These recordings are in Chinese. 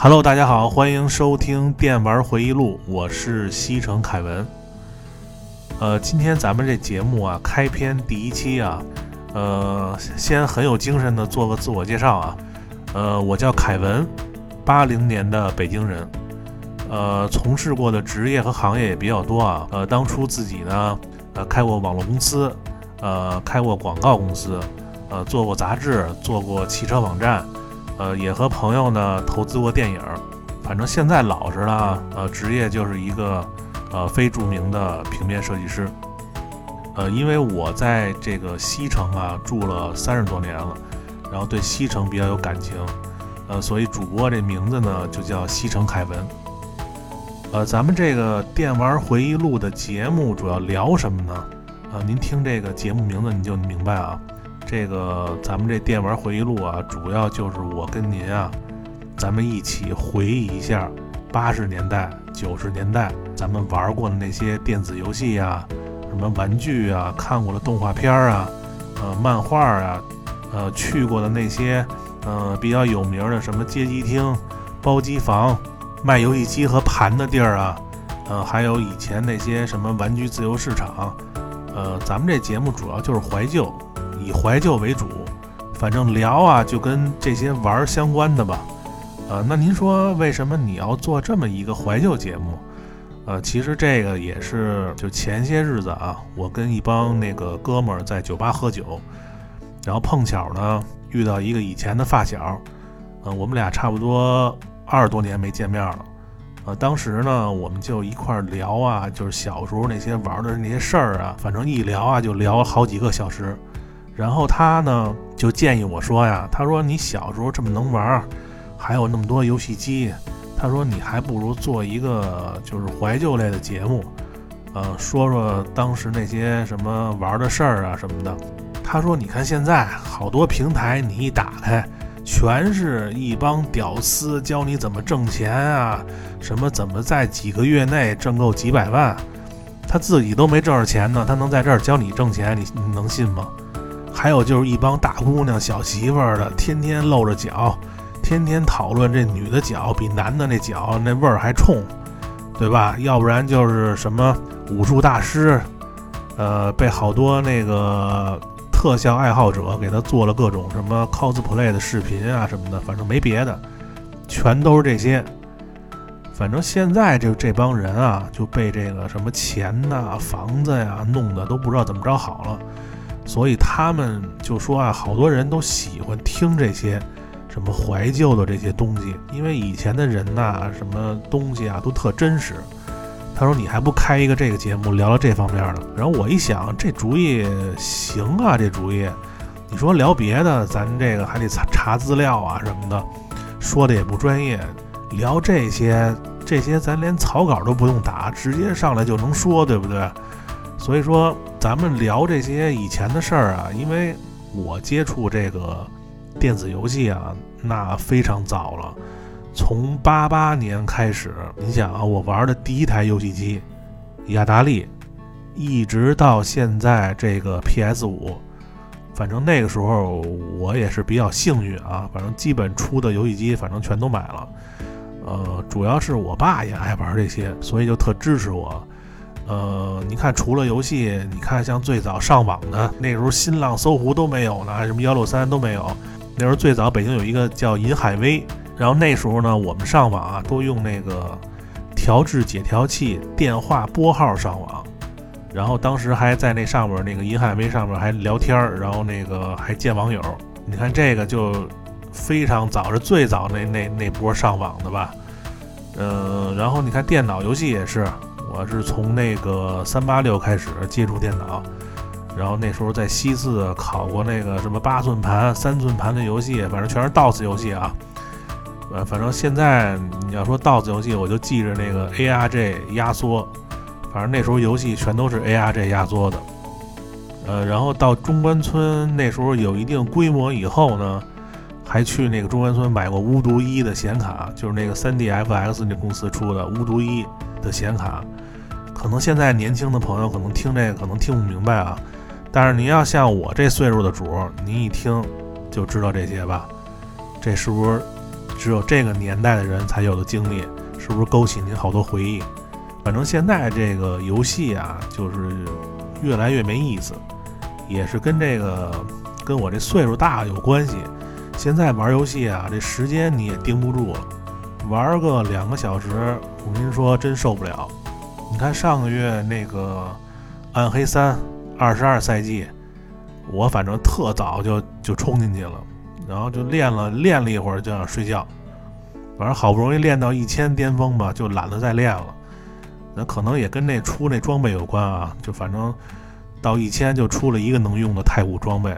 Hello，大家好，欢迎收听电玩回忆录，我是西城凯文。呃，今天咱们这节目啊，开篇第一期啊，呃，先很有精神的做个自我介绍啊，呃，我叫凯文，八零年的北京人，呃，从事过的职业和行业也比较多啊，呃，当初自己呢，呃，开过网络公司，呃，开过广告公司，呃，做过杂志，做过汽车网站。呃，也和朋友呢投资过电影，反正现在老实了，呃，职业就是一个呃非著名的平面设计师。呃，因为我在这个西城啊住了三十多年了，然后对西城比较有感情，呃，所以主播这名字呢就叫西城凯文。呃，咱们这个电玩回忆录的节目主要聊什么呢？啊，您听这个节目名字你就明白啊。这个咱们这电玩回忆录啊，主要就是我跟您啊，咱们一起回忆一下八十年代、九十年代咱们玩过的那些电子游戏呀，什么玩具啊，看过的动画片啊，呃，漫画啊，呃，去过的那些呃比较有名的什么街机厅、包机房、卖游戏机和盘的地儿啊，呃，还有以前那些什么玩具自由市场，呃，咱们这节目主要就是怀旧。以怀旧为主，反正聊啊，就跟这些玩相关的吧。呃，那您说为什么你要做这么一个怀旧节目？呃，其实这个也是就前些日子啊，我跟一帮那个哥们儿在酒吧喝酒，然后碰巧呢遇到一个以前的发小，呃，我们俩差不多二十多年没见面了。呃，当时呢我们就一块聊啊，就是小时候那些玩的那些事儿啊，反正一聊啊就聊好几个小时。然后他呢就建议我说呀，他说你小时候这么能玩，还有那么多游戏机，他说你还不如做一个就是怀旧类的节目，呃，说说当时那些什么玩的事儿啊什么的。他说你看现在好多平台你一打开，全是一帮屌丝教你怎么挣钱啊，什么怎么在几个月内挣够几百万，他自己都没挣着钱呢，他能在这儿教你挣钱，你你能信吗？还有就是一帮大姑娘、小媳妇儿的，天天露着脚，天天讨论这女的脚比男的那脚那味儿还冲，对吧？要不然就是什么武术大师，呃，被好多那个特效爱好者给他做了各种什么 cosplay 的视频啊什么的，反正没别的，全都是这些。反正现在就这帮人啊，就被这个什么钱呐、房子呀弄得都不知道怎么着好了。所以他们就说啊，好多人都喜欢听这些什么怀旧的这些东西，因为以前的人呐，什么东西啊都特真实。他说你还不开一个这个节目聊聊这方面的？然后我一想，这主意行啊，这主意。你说聊别的，咱这个还得查查资料啊什么的，说的也不专业。聊这些，这些咱连草稿都不用打，直接上来就能说，对不对？所以说，咱们聊这些以前的事儿啊，因为我接触这个电子游戏啊，那非常早了，从八八年开始，你想啊，我玩的第一台游戏机雅达利，一直到现在这个 PS 五，反正那个时候我也是比较幸运啊，反正基本出的游戏机，反正全都买了。呃，主要是我爸也爱玩这些，所以就特支持我。呃，你看，除了游戏，你看像最早上网的那时候，新浪、搜狐都没有呢，什么幺六三都没有。那时候最早北京有一个叫银海威，然后那时候呢，我们上网啊都用那个调制解调器电话拨号上网，然后当时还在那上面那个银海威上面还聊天儿，然后那个还见网友。你看这个就非常早，是最早那那那波上网的吧？嗯，然后你看电脑游戏也是。我是从那个三八六开始接触电脑，然后那时候在西四考过那个什么八寸盘、三寸盘的游戏，反正全是 DOS 游戏啊。呃，反正现在你要说 DOS 游戏，我就记着那个 ARG 压缩，反正那时候游戏全都是 ARG 压缩的。呃，然后到中关村那时候有一定规模以后呢，还去那个中关村买过巫毒一的显卡，就是那个三 DFX 那公司出的巫毒一的显卡。可能现在年轻的朋友可能听这个可能听不明白啊，但是您要像我这岁数的主，您一听就知道这些吧？这是不是只有这个年代的人才有的经历，是不是勾起您好多回忆？反正现在这个游戏啊，就是越来越没意思，也是跟这个跟我这岁数大有关系。现在玩游戏啊，这时间你也盯不住了，玩个两个小时，我跟您说真受不了。你看上个月那个《暗黑三》二十二赛季，我反正特早就就冲进去了，然后就练了练了一会儿就想睡觉，反正好不容易练到一千巅峰吧，就懒得再练了。那可能也跟那出那装备有关啊，就反正到一千就出了一个能用的太古装备，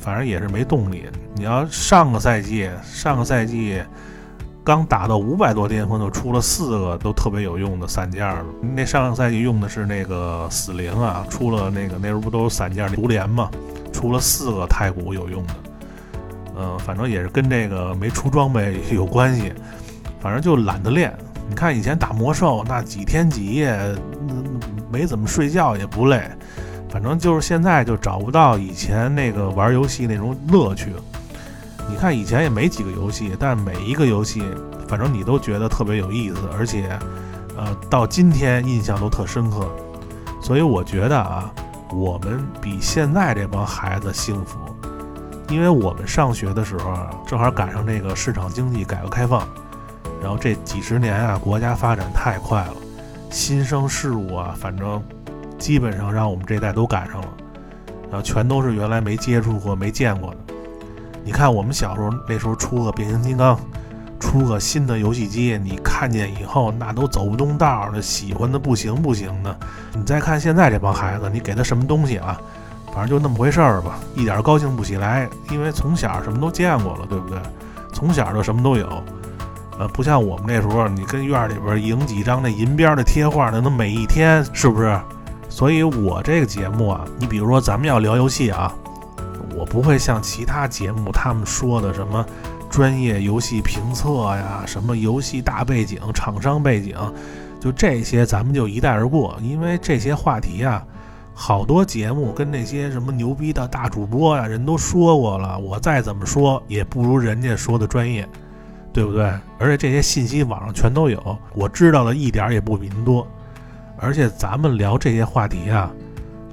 反正也是没动力。你要上个赛季，上个赛季刚打到五百多巅峰，就出了四个都特别有用的散件了。那上个赛季用的是那个死灵啊，出了那个那时候不都是散件毒莲嘛，出了四个太古有用的。嗯，反正也是跟这个没出装备有关系，反正就懒得练。你看以前打魔兽，那几天几夜，那没怎么睡觉也不累。反正就是现在就找不到以前那个玩游戏那种乐趣。你看以前也没几个游戏，但是每一个游戏，反正你都觉得特别有意思，而且，呃，到今天印象都特深刻。所以我觉得啊，我们比现在这帮孩子幸福，因为我们上学的时候啊正好赶上这个市场经济改革开放。然后这几十年啊，国家发展太快了，新生事物啊，反正基本上让我们这代都赶上了，然后全都是原来没接触过、没见过的。你看我们小时候那时候出个变形金刚，出个新的游戏机，你看见以后那都走不动道儿的，喜欢的不行不行的。你再看现在这帮孩子，你给他什么东西啊，反正就那么回事儿吧，一点高兴不起来，因为从小什么都见过了，对不对？从小就什么都有。呃，不像我们那时候，你跟院里边赢几张那银边的贴画的，那每一天是不是？所以我这个节目啊，你比如说咱们要聊游戏啊，我不会像其他节目他们说的什么专业游戏评测呀，什么游戏大背景、厂商背景，就这些咱们就一带而过，因为这些话题啊，好多节目跟那些什么牛逼的大主播呀，人都说过了，我再怎么说也不如人家说的专业。对不对？而且这些信息网上全都有，我知道的一点也不比您多。而且咱们聊这些话题啊，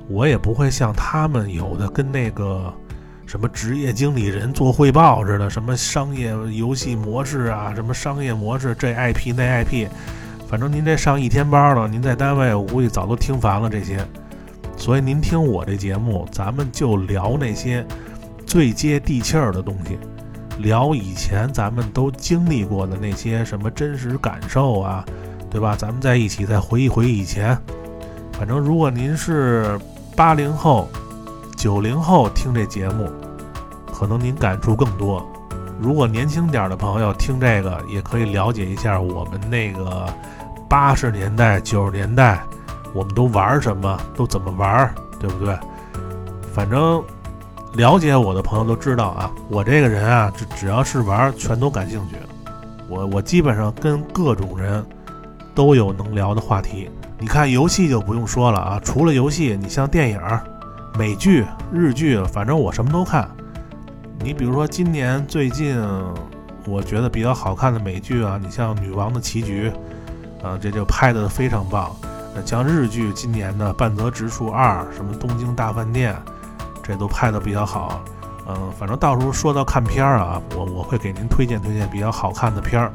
我也不会像他们有的跟那个什么职业经理人做汇报似的，什么商业游戏模式啊，什么商业模式这 IP 那 IP，反正您这上一天班了，您在单位我估计早都听烦了这些。所以您听我这节目，咱们就聊那些最接地气儿的东西。聊以前咱们都经历过的那些什么真实感受啊，对吧？咱们在一起再回忆回忆以前。反正如果您是八零后、九零后听这节目，可能您感触更多。如果年轻点的朋友听这个，也可以了解一下我们那个八十年代、九十年代我们都玩什么，都怎么玩，对不对？反正。了解我的朋友都知道啊，我这个人啊，只只要是玩，全都感兴趣。我我基本上跟各种人都有能聊的话题。你看游戏就不用说了啊，除了游戏，你像电影、美剧、日剧，反正我什么都看。你比如说今年最近我觉得比较好看的美剧啊，你像《女王的棋局》，啊，这就拍的非常棒。像日剧今年的《半泽直树二》，什么《东京大饭店》。这都拍的比较好，嗯，反正到时候说到看片儿啊，我我会给您推荐推荐比较好看的片儿，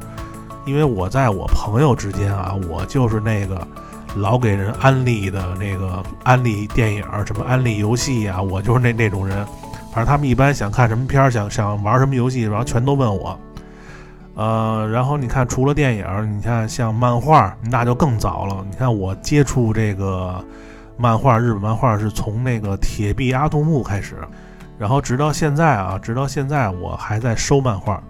因为我在我朋友之间啊，我就是那个老给人安利的那个安利电影什么安利游戏啊，我就是那那种人，反正他们一般想看什么片儿，想想玩什么游戏，然后全都问我，呃，然后你看除了电影，你看像漫画，那就更早了，你看我接触这个。漫画，日本漫画是从那个铁臂阿童木开始，然后直到现在啊，直到现在我还在收漫画。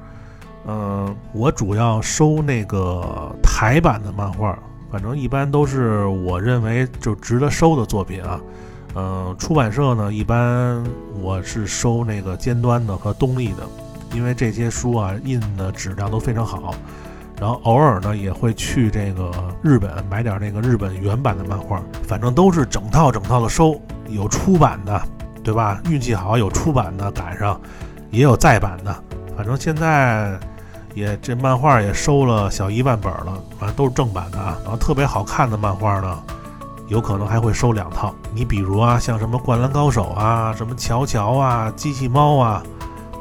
嗯，我主要收那个台版的漫画，反正一般都是我认为就值得收的作品啊。嗯，出版社呢，一般我是收那个尖端的和东立的，因为这些书啊印的质量都非常好。然后偶尔呢也会去这个日本买点那个日本原版的漫画，反正都是整套整套的收，有出版的，对吧？运气好有出版的赶上，也有再版的。反正现在也这漫画也收了小一万本了，反正都是正版的啊。然后特别好看的漫画呢，有可能还会收两套。你比如啊，像什么灌篮高手啊，什么乔乔啊，机器猫啊，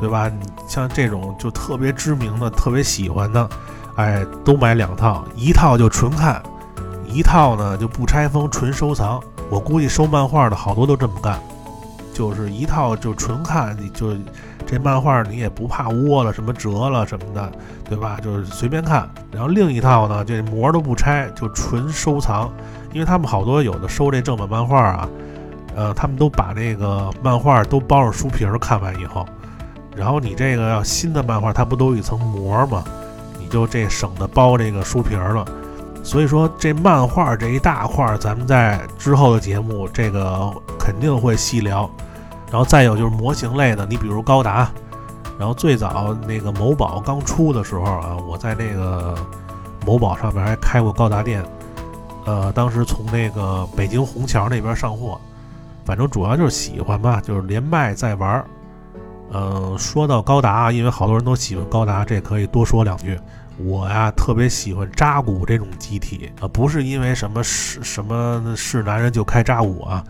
对吧？像这种就特别知名的、特别喜欢的，哎，都买两套，一套就纯看，一套呢就不拆封，纯收藏。我估计收漫画的好多都这么干，就是一套就纯看，你就这漫画你也不怕窝了什么折了什么的，对吧？就是随便看。然后另一套呢，这膜都不拆，就纯收藏。因为他们好多有的收这正版漫画啊，呃，他们都把那个漫画都包上书皮儿，看完以后，然后你这个要新的漫画，它不都有一层膜吗？你就这省得包这个书皮儿了。所以说这漫画这一大块，咱们在之后的节目这个肯定会细聊。然后再有就是模型类的，你比如高达，然后最早那个某宝刚出的时候啊，我在那个某宝上面还开过高达店，呃，当时从那个北京虹桥那边上货，反正主要就是喜欢吧，就是连麦在玩儿。嗯，说到高达，因为好多人都喜欢高达，这可以多说两句。我呀，特别喜欢扎古这种机体啊，不是因为什么是什么是男人就开扎古啊，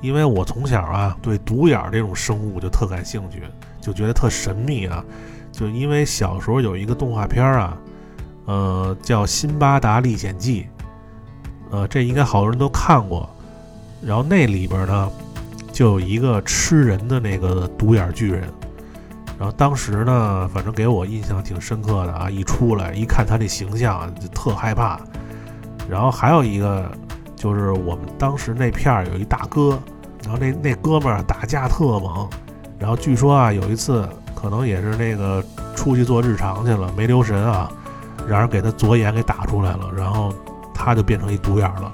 因为我从小啊对独眼这种生物就特感兴趣，就觉得特神秘啊。就因为小时候有一个动画片啊，呃，叫《辛巴达历险记》，呃，这应该好多人都看过。然后那里边呢，就有一个吃人的那个独眼巨人。然后当时呢，反正给我印象挺深刻的啊！一出来一看他那形象就特害怕。然后还有一个就是我们当时那片儿有一大哥，然后那那哥们儿打架特猛。然后据说啊，有一次可能也是那个出去做日常去了，没留神啊，让人给他左眼给打出来了，然后他就变成一独眼了。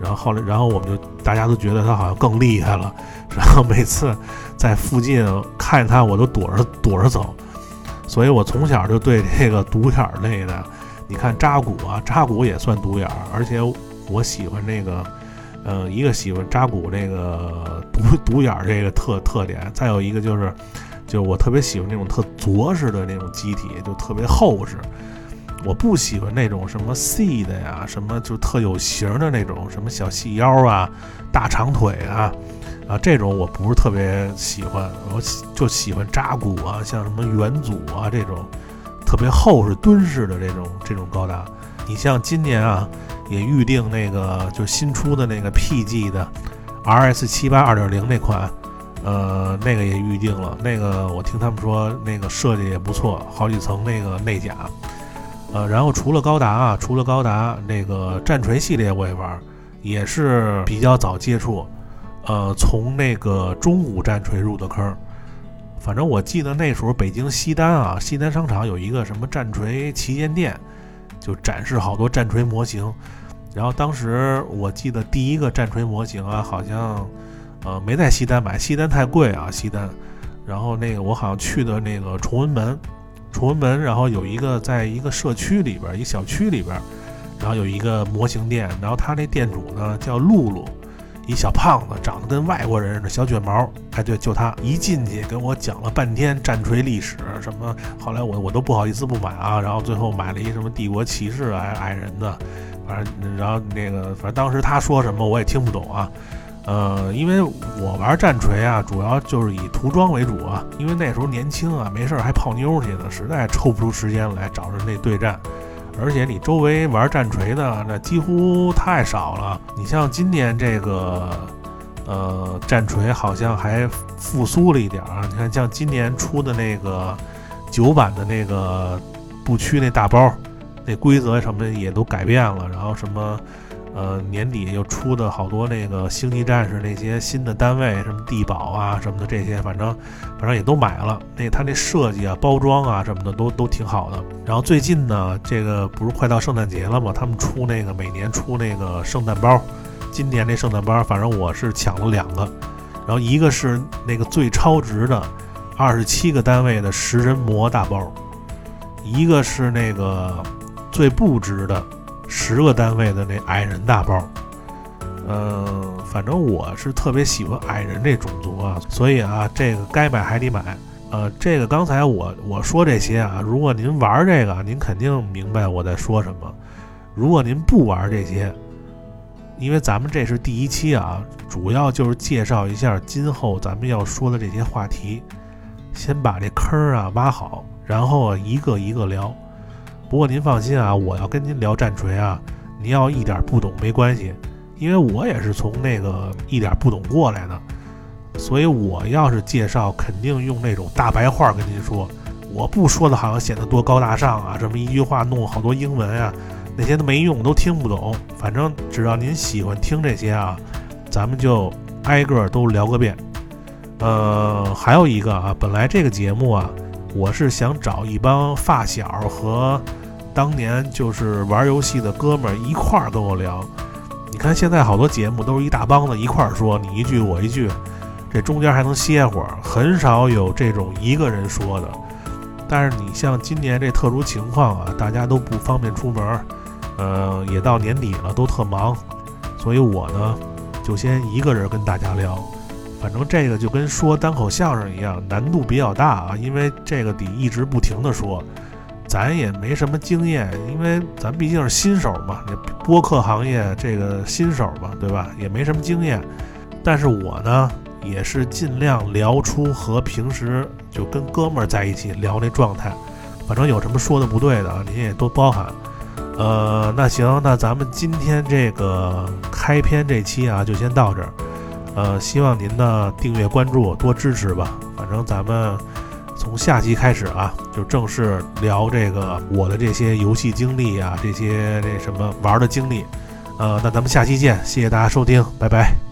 然后后来，然后我们就大家都觉得他好像更厉害了。然后每次在附近看见他，我都躲着躲着走，所以我从小就对这个独眼类的，你看扎古啊，扎古也算独眼，而且我喜欢这个，呃，一个喜欢扎古这个 独独眼这个特特点，再有一个就是，就我特别喜欢那种特着实的那种机体，就特别厚实。我不喜欢那种什么细的呀，什么就特有型的那种，什么小细腰啊，大长腿啊。啊，这种我不是特别喜欢，我就喜欢扎古啊，像什么元祖啊这种，特别厚实敦实的这种这种高达。你像今年啊，也预定那个就新出的那个 PG 的 RS 七八二点零那款，呃，那个也预定了。那个我听他们说那个设计也不错，好几层那个内甲。呃，然后除了高达啊，除了高达那个战锤系列我也玩，也是比较早接触。呃，从那个中古战锤入的坑，反正我记得那时候北京西单啊，西单商场有一个什么战锤旗舰店，就展示好多战锤模型。然后当时我记得第一个战锤模型啊，好像呃没在西单买，西单太贵啊，西单。然后那个我好像去的那个崇文门，崇文门，然后有一个在一个社区里边，一小区里边，然后有一个模型店，然后他那店主呢叫露露。一小胖子，长得跟外国人似的，小卷毛。哎，对，就他一进去跟我讲了半天战锤历史什么。后来我我都不好意思不买啊，然后最后买了一什么帝国骑士矮矮人的，反正然后那个反正当时他说什么我也听不懂啊。呃，因为我玩战锤啊，主要就是以涂装为主啊，因为那时候年轻啊，没事儿还泡妞去呢，实在抽不出时间来找着那对战。而且你周围玩战锤的那几乎太少了。你像今年这个，呃，战锤好像还复苏了一点儿。你看，像今年出的那个九版的那个不屈那大包，那规则什么也都改变了。然后什么？呃，年底又出的好多那个星际战士那些新的单位，什么地堡啊什么的这些，反正反正也都买了。那他那设计啊、包装啊什么的都都挺好的。然后最近呢，这个不是快到圣诞节了吗？他们出那个每年出那个圣诞包，今年那圣诞包，反正我是抢了两个。然后一个是那个最超值的二十七个单位的食人魔大包，一个是那个最不值的。十个单位的那矮人大包，嗯，反正我是特别喜欢矮人这种族啊，所以啊，这个该买还得买。呃，这个刚才我我说这些啊，如果您玩这个，您肯定明白我在说什么。如果您不玩这些，因为咱们这是第一期啊，主要就是介绍一下今后咱们要说的这些话题，先把这坑啊挖好，然后一个一个聊。不过您放心啊，我要跟您聊战锤啊，您要一点不懂没关系，因为我也是从那个一点不懂过来的，所以我要是介绍，肯定用那种大白话跟您说，我不说的好像显得多高大上啊，这么一句话弄好多英文啊。那些都没用，都听不懂。反正只要您喜欢听这些啊，咱们就挨个都聊个遍。呃，还有一个啊，本来这个节目啊，我是想找一帮发小和当年就是玩游戏的哥们儿一块儿跟我聊。你看现在好多节目都是一大帮子一块儿说，你一句我一句，这中间还能歇会儿，很少有这种一个人说的。但是你像今年这特殊情况啊，大家都不方便出门。呃，也到年底了，都特忙，所以我呢，就先一个人跟大家聊。反正这个就跟说单口相声一样，难度比较大啊，因为这个得一直不停的说，咱也没什么经验，因为咱毕竟是新手嘛，播客行业这个新手嘛，对吧？也没什么经验。但是我呢，也是尽量聊出和平时就跟哥们儿在一起聊那状态。反正有什么说的不对的啊，您也多包涵。呃，那行，那咱们今天这个开篇这期啊，就先到这儿。呃，希望您呢订阅关注，多支持吧。反正咱们从下期开始啊，就正式聊这个我的这些游戏经历啊，这些这什么玩的经历。呃，那咱们下期见，谢谢大家收听，拜拜。